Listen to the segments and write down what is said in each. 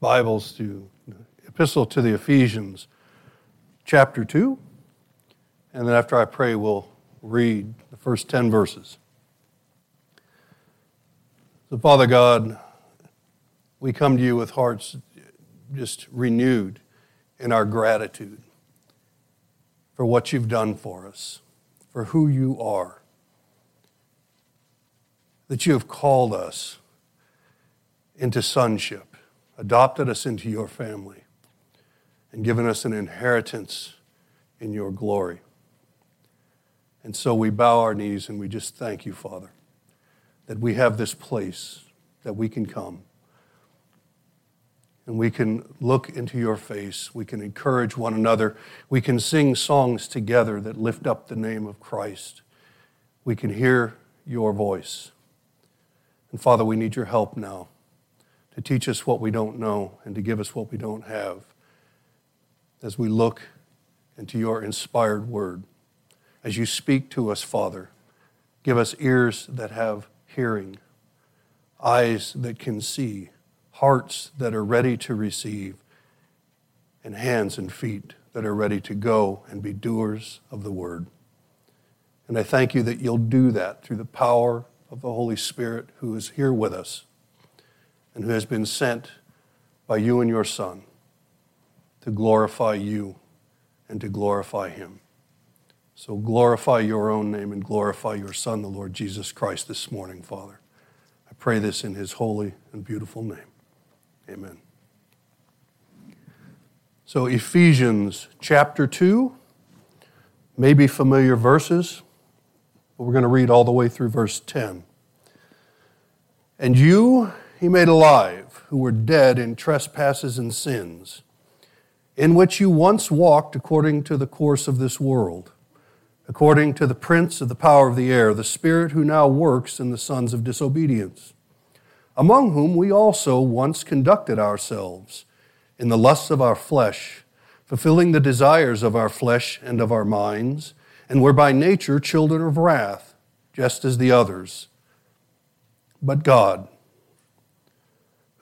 Bibles to Epistle to the Ephesians, chapter 2. And then after I pray, we'll read the first 10 verses. So, Father God, we come to you with hearts just renewed in our gratitude for what you've done for us, for who you are, that you have called us into sonship, adopted us into your family, and given us an inheritance in your glory. And so we bow our knees and we just thank you, Father, that we have this place that we can come and we can look into your face. We can encourage one another. We can sing songs together that lift up the name of Christ. We can hear your voice. And Father, we need your help now to teach us what we don't know and to give us what we don't have as we look into your inspired word. As you speak to us, Father, give us ears that have hearing, eyes that can see, hearts that are ready to receive, and hands and feet that are ready to go and be doers of the word. And I thank you that you'll do that through the power of the Holy Spirit who is here with us and who has been sent by you and your Son to glorify you and to glorify Him. So glorify your own name and glorify your Son, the Lord Jesus Christ, this morning, Father. I pray this in His holy and beautiful name. Amen. So, Ephesians chapter 2, maybe familiar verses, but we're going to read all the way through verse 10. And you, he made alive, who were dead in trespasses and sins, in which you once walked according to the course of this world, according to the prince of the power of the air, the spirit who now works in the sons of disobedience, among whom we also once conducted ourselves in the lusts of our flesh, fulfilling the desires of our flesh and of our minds, and were by nature children of wrath, just as the others. But God,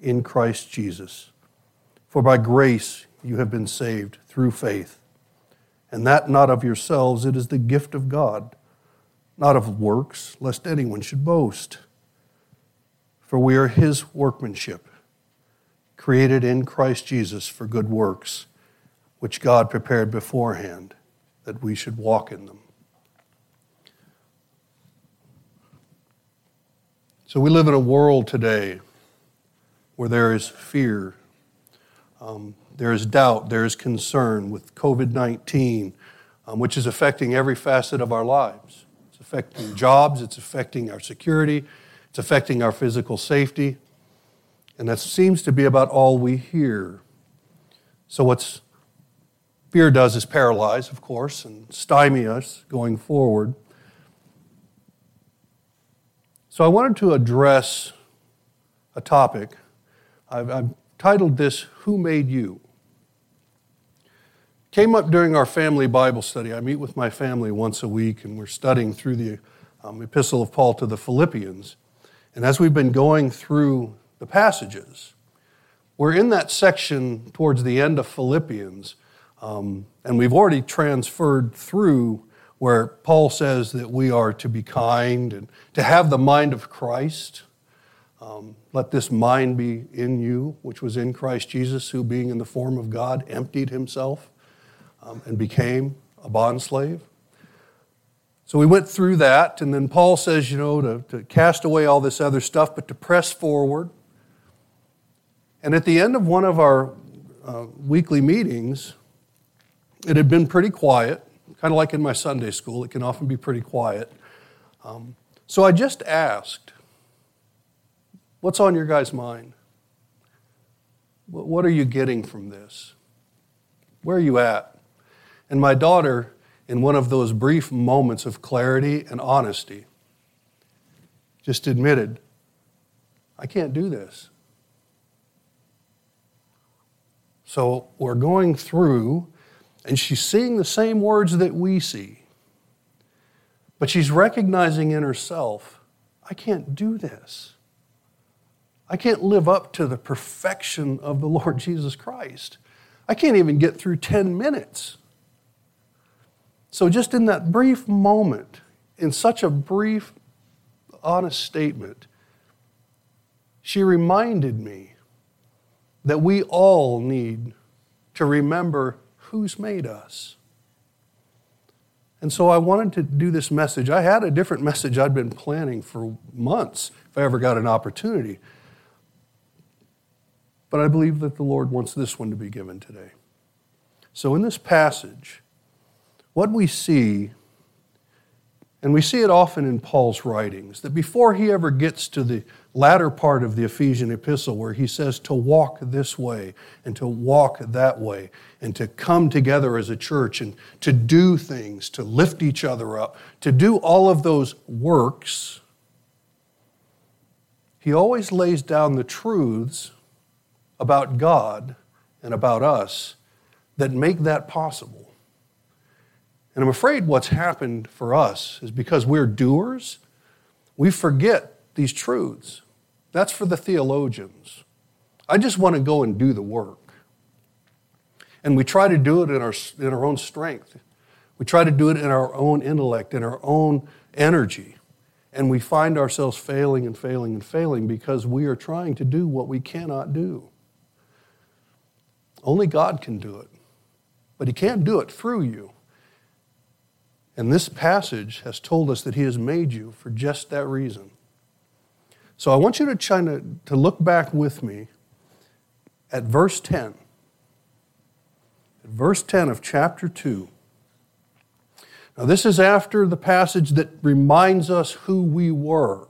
in Christ Jesus. For by grace you have been saved through faith, and that not of yourselves, it is the gift of God, not of works, lest anyone should boast. For we are his workmanship, created in Christ Jesus for good works, which God prepared beforehand that we should walk in them. So we live in a world today where there is fear, um, there is doubt, there is concern with COVID 19, um, which is affecting every facet of our lives. It's affecting jobs, it's affecting our security, it's affecting our physical safety. And that seems to be about all we hear. So, what's fear does is paralyze, of course, and stymie us going forward. So, I wanted to address a topic I've, I've titled this, Who Made You? Came up during our family Bible study. I meet with my family once a week, and we're studying through the um, Epistle of Paul to the Philippians. And as we've been going through the passages, we're in that section towards the end of Philippians, um, and we've already transferred through where Paul says that we are to be kind and to have the mind of Christ. Um, let this mind be in you, which was in Christ Jesus, who, being in the form of God, emptied himself um, and became a bondslave. So we went through that, and then Paul says, you know, to, to cast away all this other stuff, but to press forward. And at the end of one of our uh, weekly meetings, it had been pretty quiet, kind of like in my Sunday school, it can often be pretty quiet. Um, so I just asked, What's on your guy's mind? What are you getting from this? Where are you at? And my daughter, in one of those brief moments of clarity and honesty, just admitted, I can't do this. So we're going through, and she's seeing the same words that we see. But she's recognizing in herself, I can't do this. I can't live up to the perfection of the Lord Jesus Christ. I can't even get through 10 minutes. So, just in that brief moment, in such a brief, honest statement, she reminded me that we all need to remember who's made us. And so I wanted to do this message. I had a different message I'd been planning for months if I ever got an opportunity. But I believe that the Lord wants this one to be given today. So, in this passage, what we see, and we see it often in Paul's writings, that before he ever gets to the latter part of the Ephesian epistle, where he says to walk this way and to walk that way, and to come together as a church and to do things, to lift each other up, to do all of those works, he always lays down the truths about God and about us that make that possible. And I'm afraid what's happened for us is because we're doers, we forget these truths. That's for the theologians. I just want to go and do the work. And we try to do it in our, in our own strength. We try to do it in our own intellect, in our own energy. And we find ourselves failing and failing and failing because we are trying to do what we cannot do. Only God can do it, but He can't do it through you. And this passage has told us that He has made you for just that reason. So I want you to try to, to look back with me at verse 10. At verse 10 of chapter 2. Now, this is after the passage that reminds us who we were.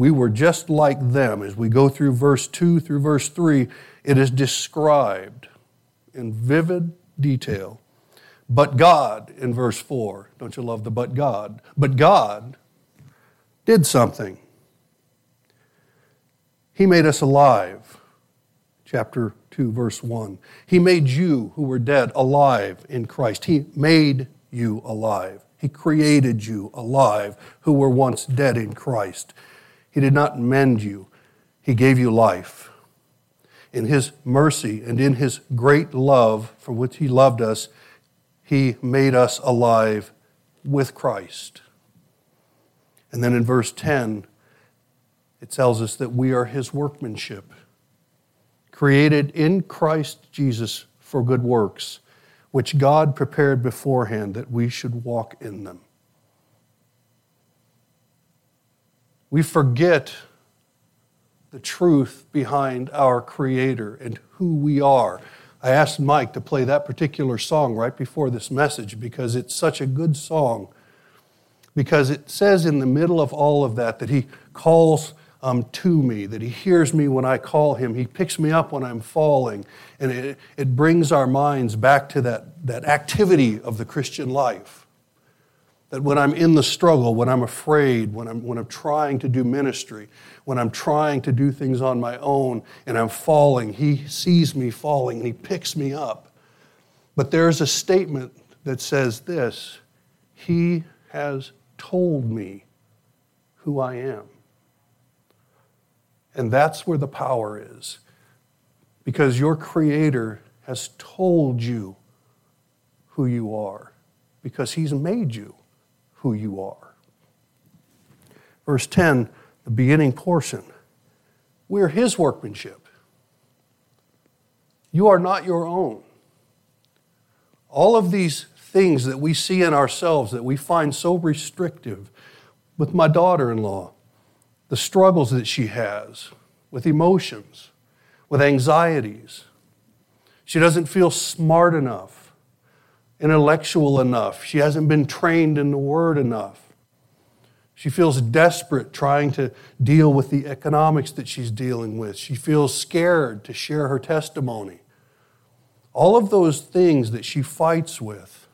We were just like them. As we go through verse 2 through verse 3, it is described in vivid detail. But God, in verse 4, don't you love the but God? But God did something. He made us alive. Chapter 2, verse 1. He made you who were dead alive in Christ. He made you alive. He created you alive who were once dead in Christ. He did not mend you, He gave you life in His mercy and in His great love for which He loved us, He made us alive with Christ. And then in verse 10, it tells us that we are His workmanship, created in Christ Jesus for good works, which God prepared beforehand that we should walk in them. We forget the truth behind our Creator and who we are. I asked Mike to play that particular song right before this message because it's such a good song. Because it says in the middle of all of that that He calls um, to me, that He hears me when I call Him, He picks me up when I'm falling. And it, it brings our minds back to that, that activity of the Christian life. That when I'm in the struggle, when I'm afraid, when I'm, when I'm trying to do ministry, when I'm trying to do things on my own and I'm falling, He sees me falling and He picks me up. But there's a statement that says this He has told me who I am. And that's where the power is. Because your Creator has told you who you are, because He's made you who you are. Verse 10, the beginning portion. We're His workmanship. You are not your own. All of these things that we see in ourselves that we find so restrictive, with my daughter in law, the struggles that she has with emotions, with anxieties. She doesn't feel smart enough intellectual enough. She hasn't been trained in the Word enough. She feels desperate trying to deal with the economics that she's dealing with. She feels scared to share her testimony. All of those things that she fights with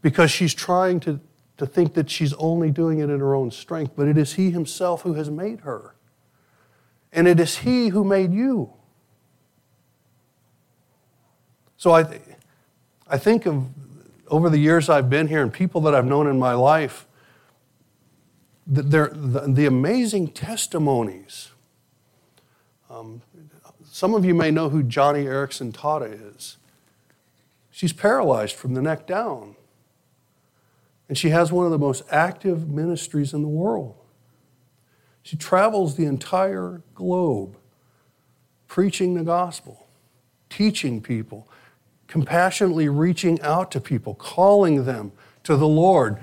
because she's trying to, to think that she's only doing it in her own strength, but it is He Himself who has made her. And it is He who made you. So I, I think of over the years I've been here and people that I've known in my life the, the, the amazing testimonies. Um, some of you may know who Joni Eareckson Tada is. She's paralyzed from the neck down. And she has one of the most active ministries in the world. She travels the entire globe preaching the gospel, teaching people, compassionately reaching out to people, calling them to the Lord,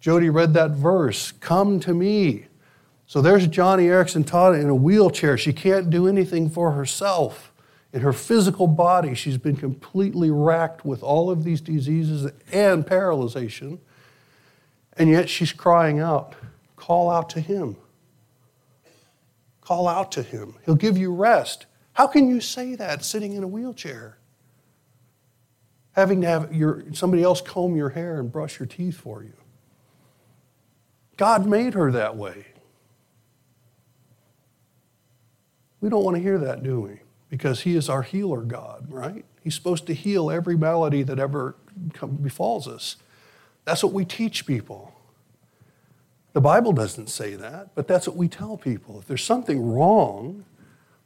Jody read that verse, come to me. So there's Joni Eareckson Tada in a wheelchair. She can't do anything for herself. In her physical body, she's been completely racked with all of these diseases and paralyzation. And yet she's crying out, call out to him. Call out to him. He'll give you rest. How can you say that sitting in a wheelchair? Having to have your, somebody else comb your hair and brush your teeth for you. God made her that way. We don't want to hear that, do we? Because He is our healer God, right? He's supposed to heal every malady that ever befalls us. That's what we teach people. The Bible doesn't say that, but that's what we tell people. If there's something wrong,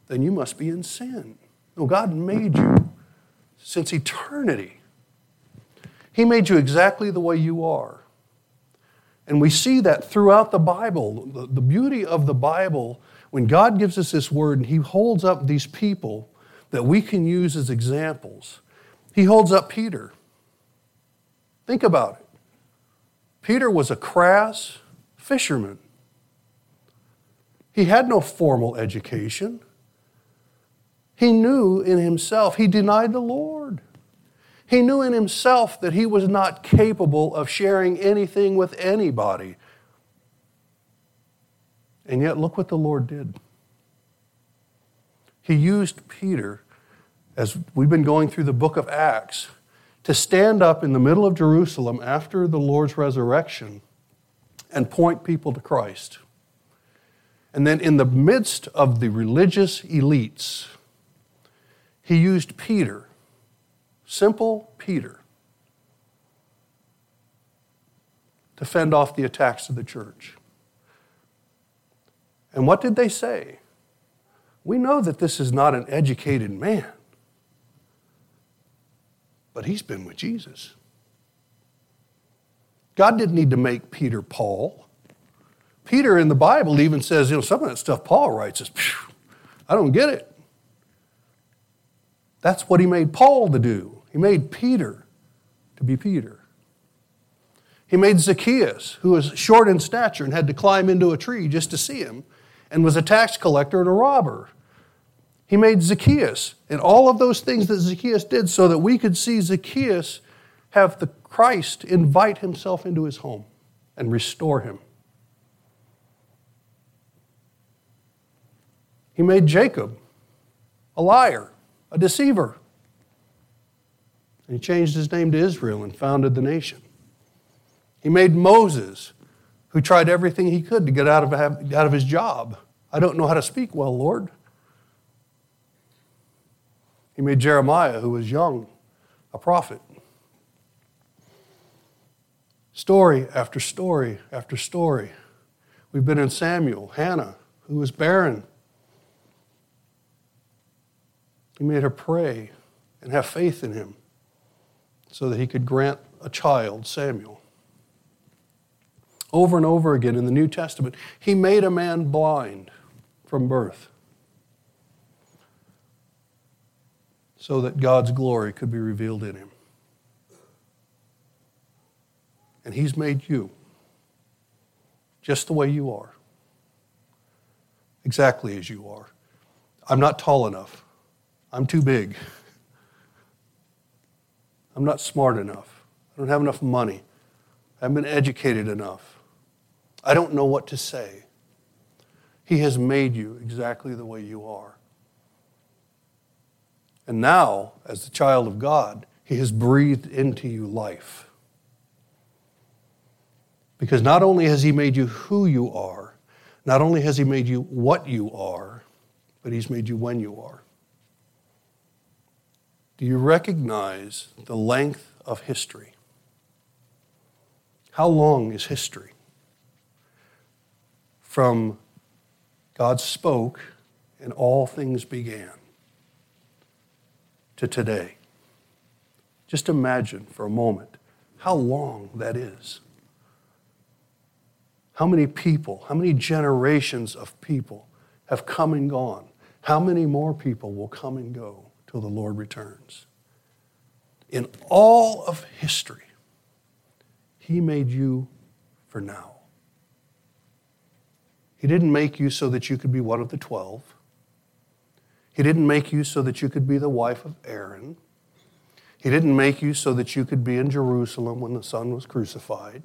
then you must be in sin. No, God made you since eternity. He made you exactly the way you are. And we see that throughout the Bible. The, the, beauty of the Bible, when God gives us this word and He holds up these people that we can use as examples, He holds up Peter. Think about it. Peter was a crass fisherman. He had no formal education. He knew in himself, he denied the Lord. He knew in himself that he was not capable of sharing anything with anybody. And yet, look what the Lord did. He used Peter, as we've been going through the book of Acts, to stand up in the middle of Jerusalem after the Lord's resurrection and point people to Christ. And then, in the midst of the religious elites, he used Peter Simple Peter to fend off the attacks of the church. And what did they say? We know that this is not an educated man, but he's been with Jesus. God didn't need to make Peter Paul. Peter in the Bible even says, you know, some of that stuff Paul writes is, I don't get it. That's what he made Paul to do. He made Peter to be Peter. He made Zacchaeus, who was short in stature and had to climb into a tree just to see him, and was a tax collector and a robber. He made Zacchaeus and all of those things that Zacchaeus did so that we could see Zacchaeus have the Christ invite himself into his home and restore him. He made Jacob a liar a deceiver. And he changed his name to Israel and founded the nation. He made Moses, who tried everything he could to get out of, out of his job. I don't know how to speak well, Lord. He made Jeremiah, who was young, a prophet. Story after story after story. We've been in Samuel, Hannah, who was barren he made her pray and have faith in him so that he could grant a child, Samuel. Over and over again in the New Testament, he made a man blind from birth so that God's glory could be revealed in him. And he's made you just the way you are, exactly as you are. I'm not tall enough. I'm too big. I'm not smart enough. I don't have enough money. I haven't been educated enough. I don't know what to say. He has made you exactly the way you are. And now, as the child of God, He has breathed into you life. Because not only has He made you who you are, not only has He made you what you are, but He's made you when you are. Do you recognize the length of history? How long is history? From God spoke and all things began to today. Just imagine for a moment how long that is. How many people, how many generations of people have come and gone? How many more people will come and go till the Lord returns? In all of history, He made you for now. He didn't make you so that you could be one of the twelve. He didn't make you so that you could be the wife of Aaron. He didn't make you so that you could be in Jerusalem when the Son was crucified.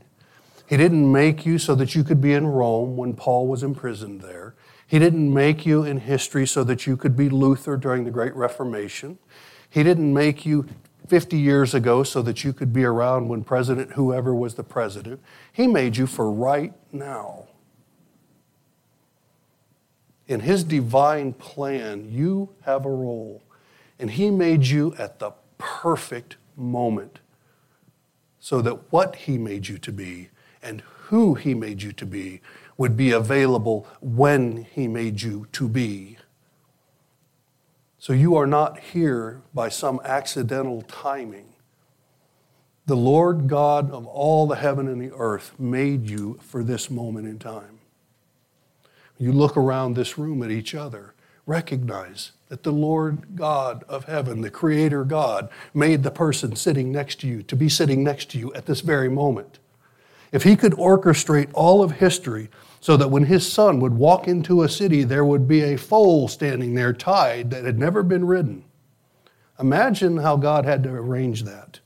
He didn't make you so that you could be in Rome when Paul was imprisoned there. He didn't make you in history so that you could be Luther during the Great Reformation. He didn't make you 50 years ago so that you could be around when President whoever was the president. He made you for right now. In His divine plan, you have a role. And He made you at the perfect moment so that what He made you to be and who He made you to be would be available when He made you to be. So you are not here by some accidental timing. The Lord God of all the heaven and the earth made you for this moment in time. You look around this room at each other, recognize that the Lord God of heaven, the Creator God, made the person sitting next to you to be sitting next to you at this very moment. If He could orchestrate all of history so that when His Son would walk into a city, there would be a foal standing there tied that had never been ridden. Imagine how God had to arrange that.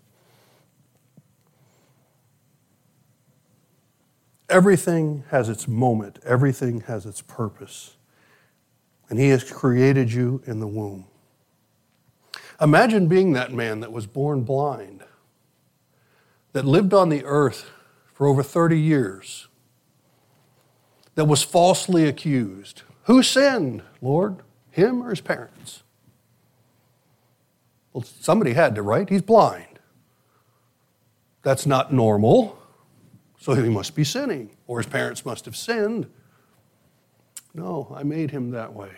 Everything has its moment, everything has its purpose. And He has created you in the womb. Imagine being that man that was born blind, that lived on the earth for over 30 years, that was falsely accused. Who sinned, Lord? Him or his parents? Well, somebody had to, right? He's blind. That's not normal. So he must be sinning, or his parents must have sinned. No, I made him that way.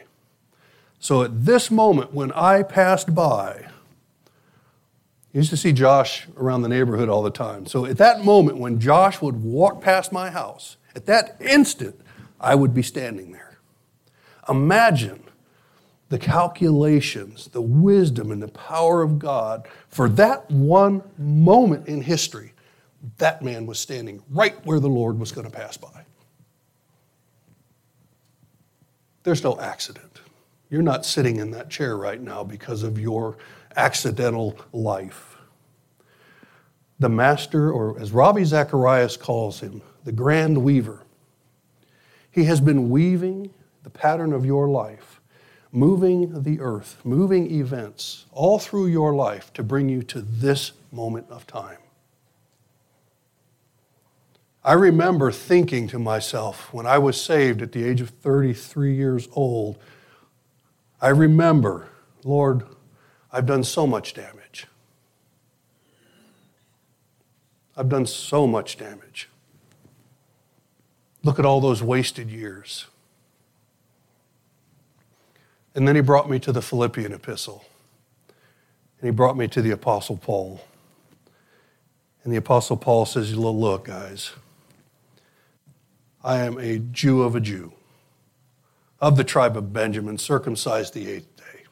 So at this moment, when I passed by, I used to see Josh around the neighborhood all the time. So at that moment, when Josh would walk past my house, at that instant, I would be standing there. Imagine the calculations, the wisdom, and the power of God for that one moment in history that man was standing right where the Lord was going to pass by. There's no accident. You're not sitting in that chair right now because of your accidental life. The master, or as Ravi Zacharias calls him, the grand weaver, he has been weaving the pattern of your life, moving the earth, moving events all through your life to bring you to this moment of time. I remember thinking to myself when I was saved at the age of 33 years old, I remember, Lord, I've done so much damage. I've done so much damage. Look at all those wasted years. And then he brought me to the Philippian epistle. And he brought me to the Apostle Paul. And the Apostle Paul says, Look, guys, I am a Jew of a Jew, of the tribe of Benjamin, circumcised the eighth day.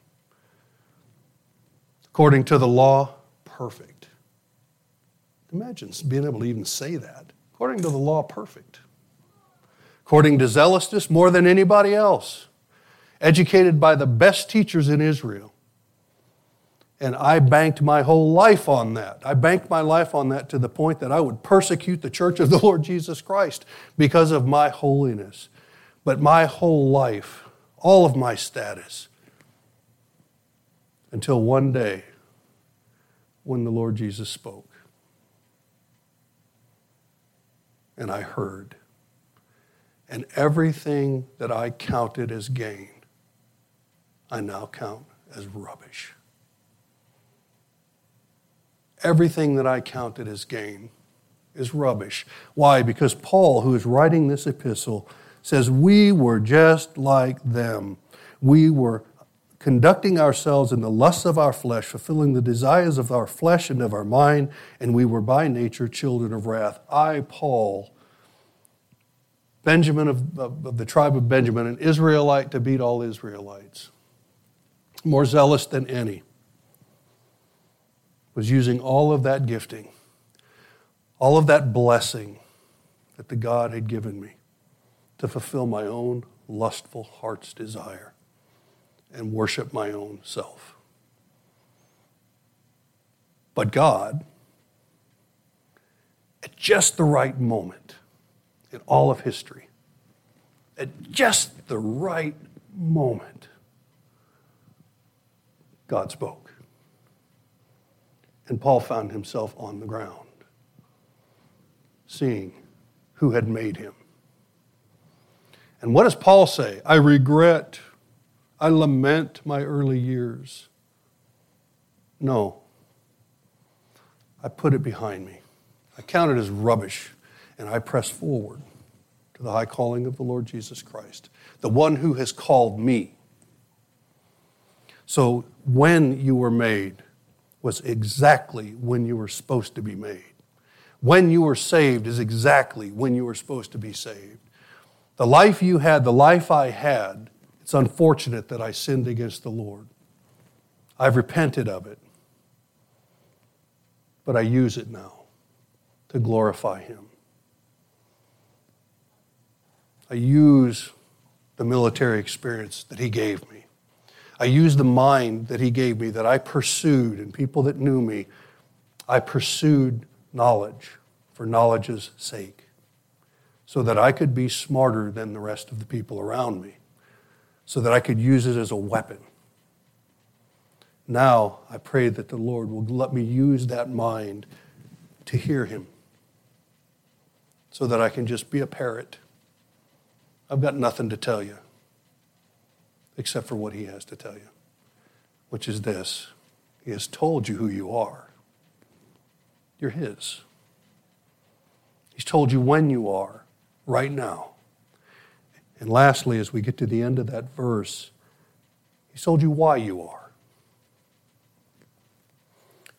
According to the law, perfect. Imagine being able to even say that. According to the law, perfect. According to zealousness, more than anybody else. Educated by the best teachers in Israel. And I banked my whole life on that. I banked my life on that to the point that I would persecute the church of the Lord Jesus Christ because of my holiness. But my whole life, all of my status, until one day when the Lord Jesus spoke. And I heard. And everything that I counted as gain, I now count as rubbish. Everything that I counted as gain is rubbish. Why? Because Paul, who is writing this epistle, says, We were just like them. We were conducting ourselves in the lusts of our flesh, fulfilling the desires of our flesh and of our mind, and we were by nature children of wrath. I, Paul, Benjamin of, of, of, the tribe of Benjamin, an Israelite to beat all Israelites, more zealous than any, was using all of that gifting, all of that blessing that the God had given me to fulfill my own lustful heart's desire and worship my own self. But God, at just the right moment in all of history, at just the right moment, God spoke. And Paul found himself on the ground, seeing who had made him. And what does Paul say? I regret I lament my early years. No. I put it behind me. I count it as rubbish, and I press forward to the high calling of the Lord Jesus Christ, the one who has called me. So, when you were made was exactly when you were supposed to be made. When you were saved is exactly when you were supposed to be saved. The life you had, the life I had, it's unfortunate that I sinned against the Lord. I've repented of it, but I use it now to glorify Him. I use the military experience that He gave me. I use the mind that He gave me that I pursued, and people that knew me, I pursued knowledge for knowledge's sake so that I could be smarter than the rest of the people around me so that I could use it as a weapon. Now I pray that the Lord will let me use that mind to hear Him so that I can just be a parrot. I've got nothing to tell you except for what He has to tell you, which is this He has told you who you are. You're His. He's told you when you are, right now. And lastly, as we get to the end of that verse, he told you why you are.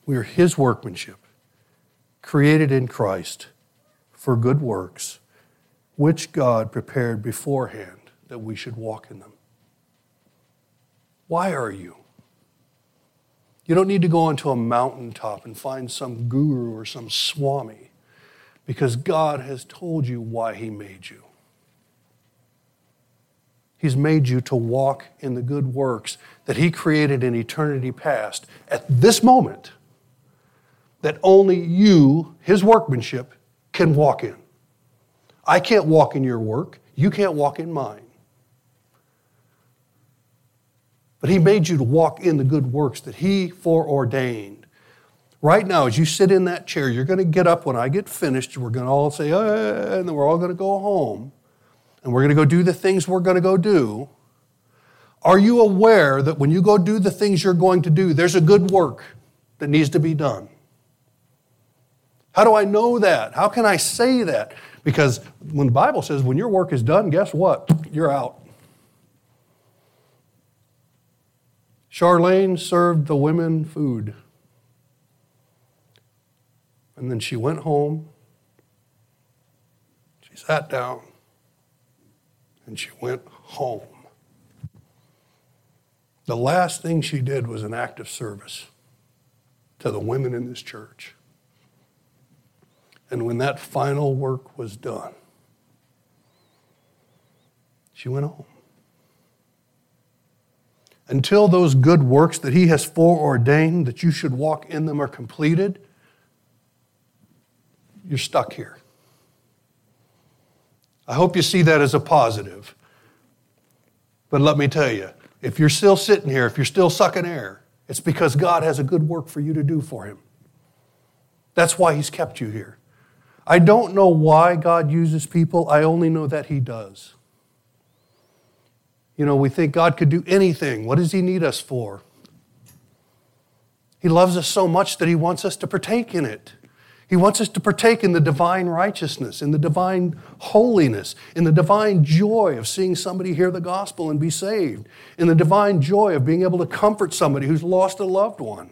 We are his workmanship, created in Christ for good works, which God prepared beforehand that we should walk in them. Why are you? You don't need to go onto a mountaintop and find some guru or some swami because God has told you why he made you. He's made you to walk in the good works that He created in eternity past at this moment that only you, His workmanship, can walk in. I can't walk in your work. You can't walk in mine. But He made you to walk in the good works that He foreordained. Right now, as you sit in that chair, you're going to get up when I get finished. We're going to all say, eh, and then we're all going to go home and we're going to go do the things we're going to go do, are you aware that when you go do the things you're going to do, there's a good work that needs to be done? How do I know that? How can I say that? Because when the Bible says when your work is done, guess what? You're out. Charlene served the women food. And then she went home. She sat down and she went home. The last thing she did was an act of service to the women in this church. And when that final work was done, she went home. until those good works that He has foreordained that you should walk in them are completed, you're stuck here. I hope you see that as a positive. But let me tell you, if you're still sitting here, if you're still sucking air, it's because God has a good work for you to do for Him. That's why He's kept you here. I don't know why God uses people, I only know that He does. You know, we think God could do anything. What does He need us for? He loves us so much that He wants us to partake in it. He wants us to partake in the divine righteousness, in the divine holiness, in the divine joy of seeing somebody hear the gospel and be saved, in the divine joy of being able to comfort somebody who's lost a loved one,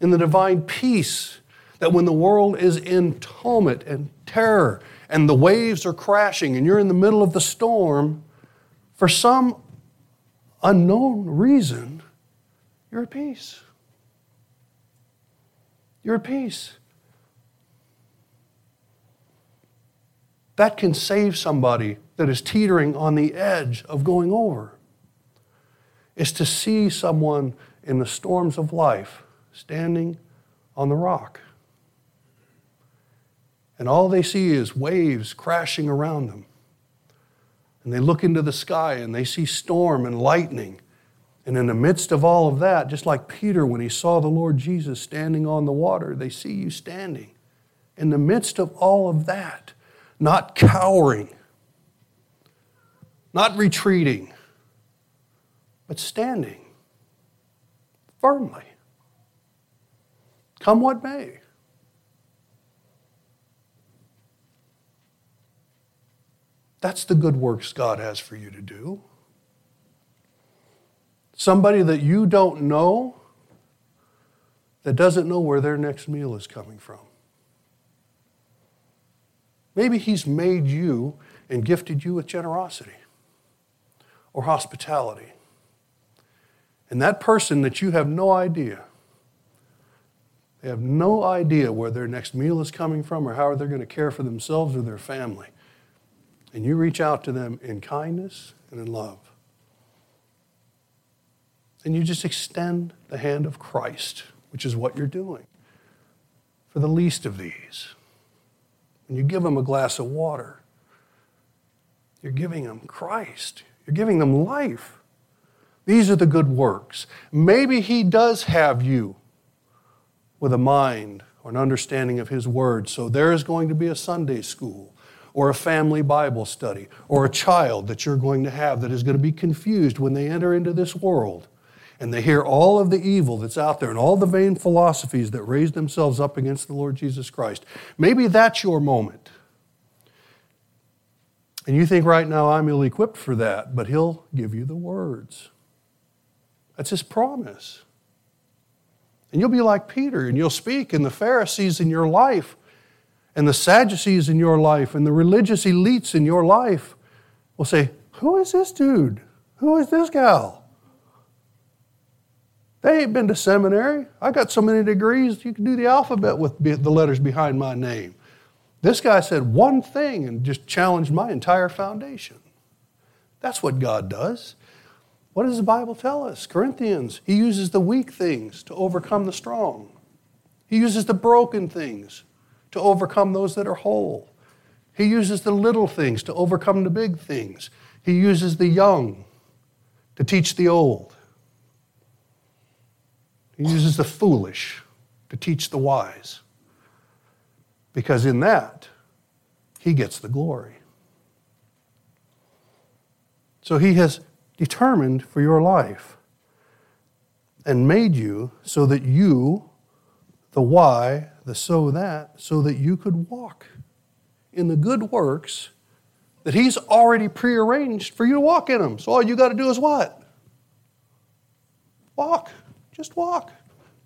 in the divine peace that when the world is in tumult and terror and the waves are crashing and you're in the middle of the storm, for some unknown reason, you're at peace. You're at peace. That can save somebody that is teetering on the edge of going over. Is to see someone in the storms of life standing on the rock. And all they see is waves crashing around them. And they look into the sky and they see storm and lightning and in the midst of all of that, just like Peter when he saw the Lord Jesus standing on the water, they see you standing. In the midst of all of that, not cowering, not retreating, but standing firmly. Come what may. That's the good works God has for you to do somebody that you don't know that doesn't know where their next meal is coming from. Maybe He's made you and gifted you with generosity or hospitality. And that person that you have no idea, they have no idea where their next meal is coming from or how they're going to care for themselves or their family. And you reach out to them in kindness and in love and you just extend the hand of Christ, which is what you're doing for the least of these. And you give them a glass of water, you're giving them Christ, you're giving them life. These are the good works. Maybe He does have you with a mind or an understanding of His Word, so there is going to be a Sunday school or a family Bible study or a child that you're going to have that is going to be confused when they enter into this world and they hear all of the evil that's out there and all the vain philosophies that raise themselves up against the Lord Jesus Christ. Maybe that's your moment. And you think right now I'm ill equipped for that, but He'll give you the words. That's His promise. And you'll be like Peter and you'll speak, and the Pharisees in your life, and the Sadducees in your life, and the religious elites in your life will say, Who is this dude? Who is this gal? They ain't been to seminary. I got so many degrees, you can do the alphabet with the letters behind my name. This guy said one thing and just challenged my entire foundation. That's what God does. What does the Bible tell us? Corinthians, He uses the weak things to overcome the strong. He uses the broken things to overcome those that are whole. He uses the little things to overcome the big things. He uses the young to teach the old. He uses the foolish to teach the wise. Because in that, he gets the glory. So he has determined for your life and made you so that you, the why, the so that, so that you could walk in the good works that he's already prearranged for you to walk in them. So all you got to do is what? Walk. Just walk.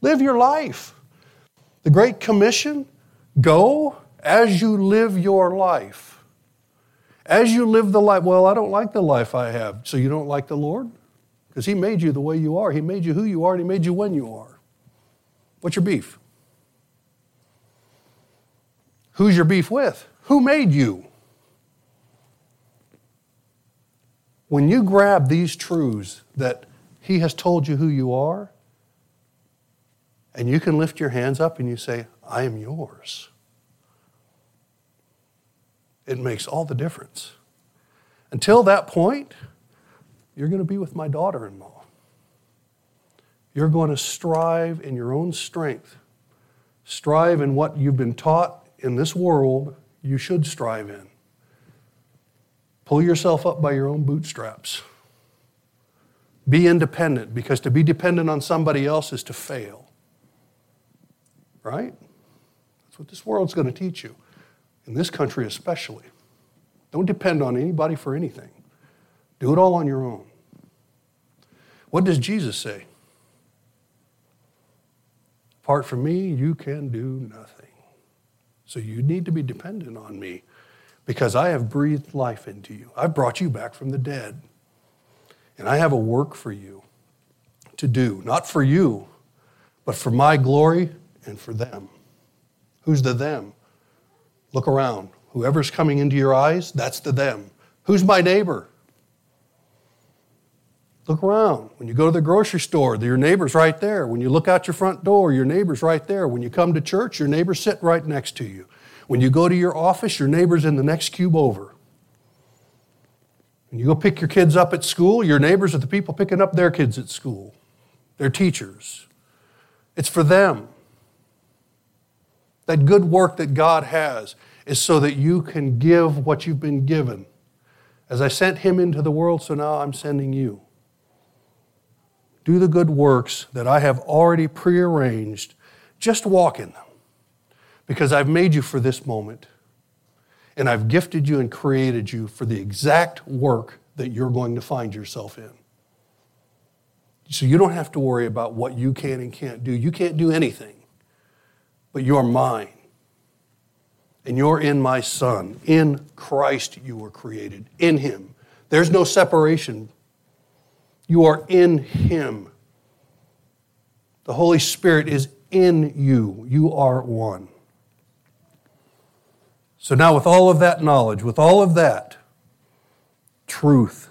Live your life. The Great Commission go as you live your life. As you live the life, well, I don't like the life I have. So you don't like the Lord? Because He made you the way you are. He made you who you are, and He made you when you are. What's your beef? Who's your beef with? Who made you? When you grab these truths that He has told you who you are, and you can lift your hands up and you say, I am yours, it makes all the difference. Until that point, you're going to be with my daughter in law. You're going to strive in your own strength, strive in what you've been taught in this world you should strive in. Pull yourself up by your own bootstraps. Be independent because to be dependent on somebody else is to fail. Right? That's what this world's going to teach you, in this country especially. Don't depend on anybody for anything, do it all on your own. What does Jesus say? Apart from me, you can do nothing. So you need to be dependent on me because I have breathed life into you. I've brought you back from the dead. And I have a work for you to do, not for you, but for my glory and for them. Who's the them? Look around. Whoever's coming into your eyes, that's the them. Who's my neighbor? Look around. When you go to the grocery store, your neighbor's right there. When you look out your front door, your neighbor's right there. When you come to church, your neighbor's sitting right next to you. When you go to your office, your neighbor's in the next cube over. When you go pick your kids up at school, your neighbors are the people picking up their kids at school, their teachers. It's for them. That good work that God has is so that you can give what you've been given. As I sent him into the world, so now I'm sending you. Do the good works that I have already prearranged. Just walk in them because I've made you for this moment. And I've gifted you and created you for the exact work that you're going to find yourself in. So you don't have to worry about what you can and can't do. You can't do anything, but you're mine. And you're in my Son. In Christ you were created, in Him. There's no separation you are in Him. The Holy Spirit is in you. You are one. So now, with all of that knowledge, with all of that truth,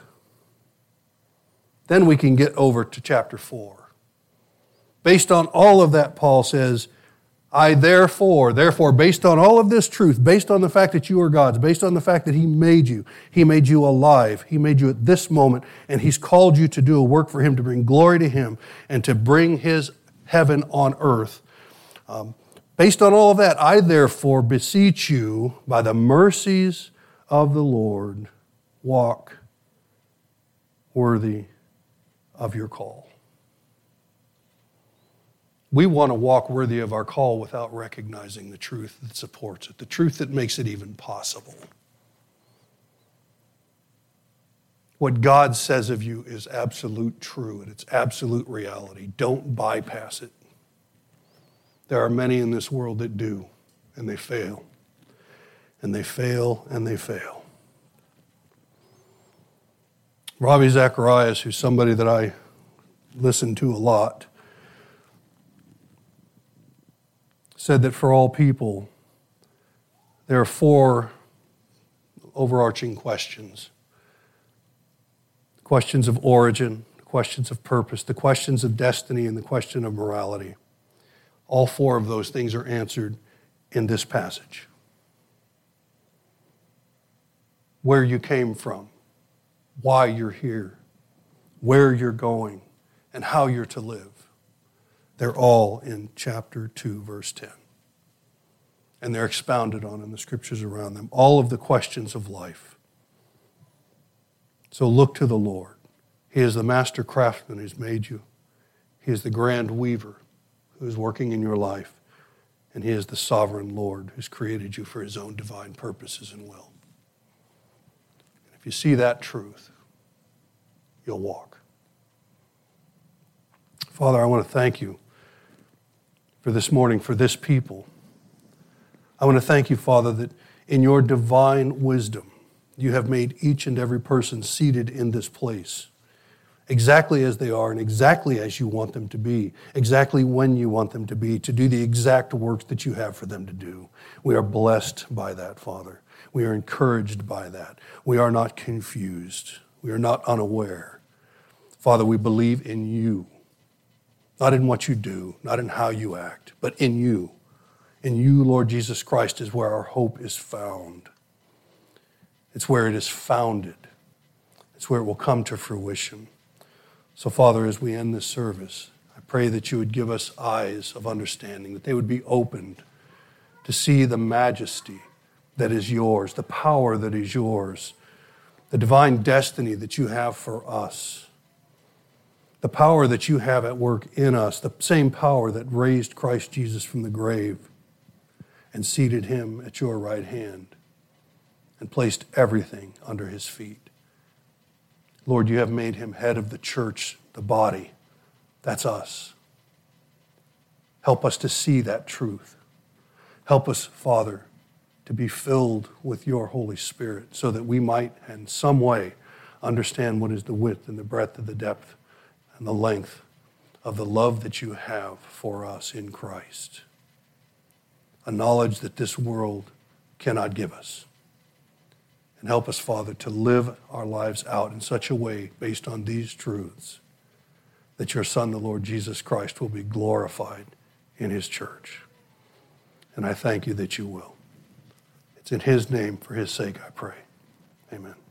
then we can get over to chapter 4. Based on all of that, Paul says, I therefore, therefore, based on all of this truth, based on the fact that you are God's, based on the fact that He made you, He made you alive, He made you at this moment, and He's called you to do a work for Him, to bring glory to Him, and to bring His heaven on earth. Um, based on all of that, I therefore beseech you, by the mercies of the Lord, walk worthy of your call. We want to walk worthy of our call without recognizing the truth that supports it, the truth that makes it even possible. What God says of you is absolute true and it's absolute reality. Don't bypass it. There are many in this world that do, and they fail. And they fail and they fail. Ravi Zacharias, who's somebody that I listen to a lot, said that for all people, there are four overarching questions questions of origin, questions of purpose, the questions of destiny, and the question of morality. All four of those things are answered in this passage. Where you came from, why you're here, where you're going, and how you're to live. They're all in chapter 2, verse 10. And they're expounded on in the scriptures around them. All of the questions of life. So look to the Lord. He is the master craftsman who's made you, He is the grand weaver who's working in your life, and He is the sovereign Lord who's created you for His own divine purposes and will. And if you see that truth, you'll walk. Father, I want to thank you for this morning, for this people. I want to thank you, Father, that in your divine wisdom, you have made each and every person seated in this place exactly as they are and exactly as you want them to be, exactly when you want them to be, to do the exact work that you have for them to do. We are blessed by that, Father. We are encouraged by that. We are not confused. We are not unaware. Father, we believe in you, not in what you do, not in how you act, but in you. In you, Lord Jesus Christ, is where our hope is found. It's where it is founded. It's where it will come to fruition. So, Father, as we end this service, I pray that you would give us eyes of understanding, that they would be opened to see the majesty that is yours, the power that is yours, the divine destiny that you have for us, the power that you have at work in us, the same power that raised Christ Jesus from the grave and seated him at your right hand and placed everything under his feet. Lord, you have made him head of the church, the body. That's us. Help us to see that truth. Help us, Father, to be filled with your Holy Spirit so that we might, in some way, understand what is the width and the breadth and the depth and the length of the love that you have for us in Christ. A knowledge that this world cannot give us. And help us, Father, to live our lives out in such a way based on these truths that your Son, the Lord Jesus Christ, will be glorified in his church. And I thank you that you will. It's in his name, for his sake, I pray. Amen.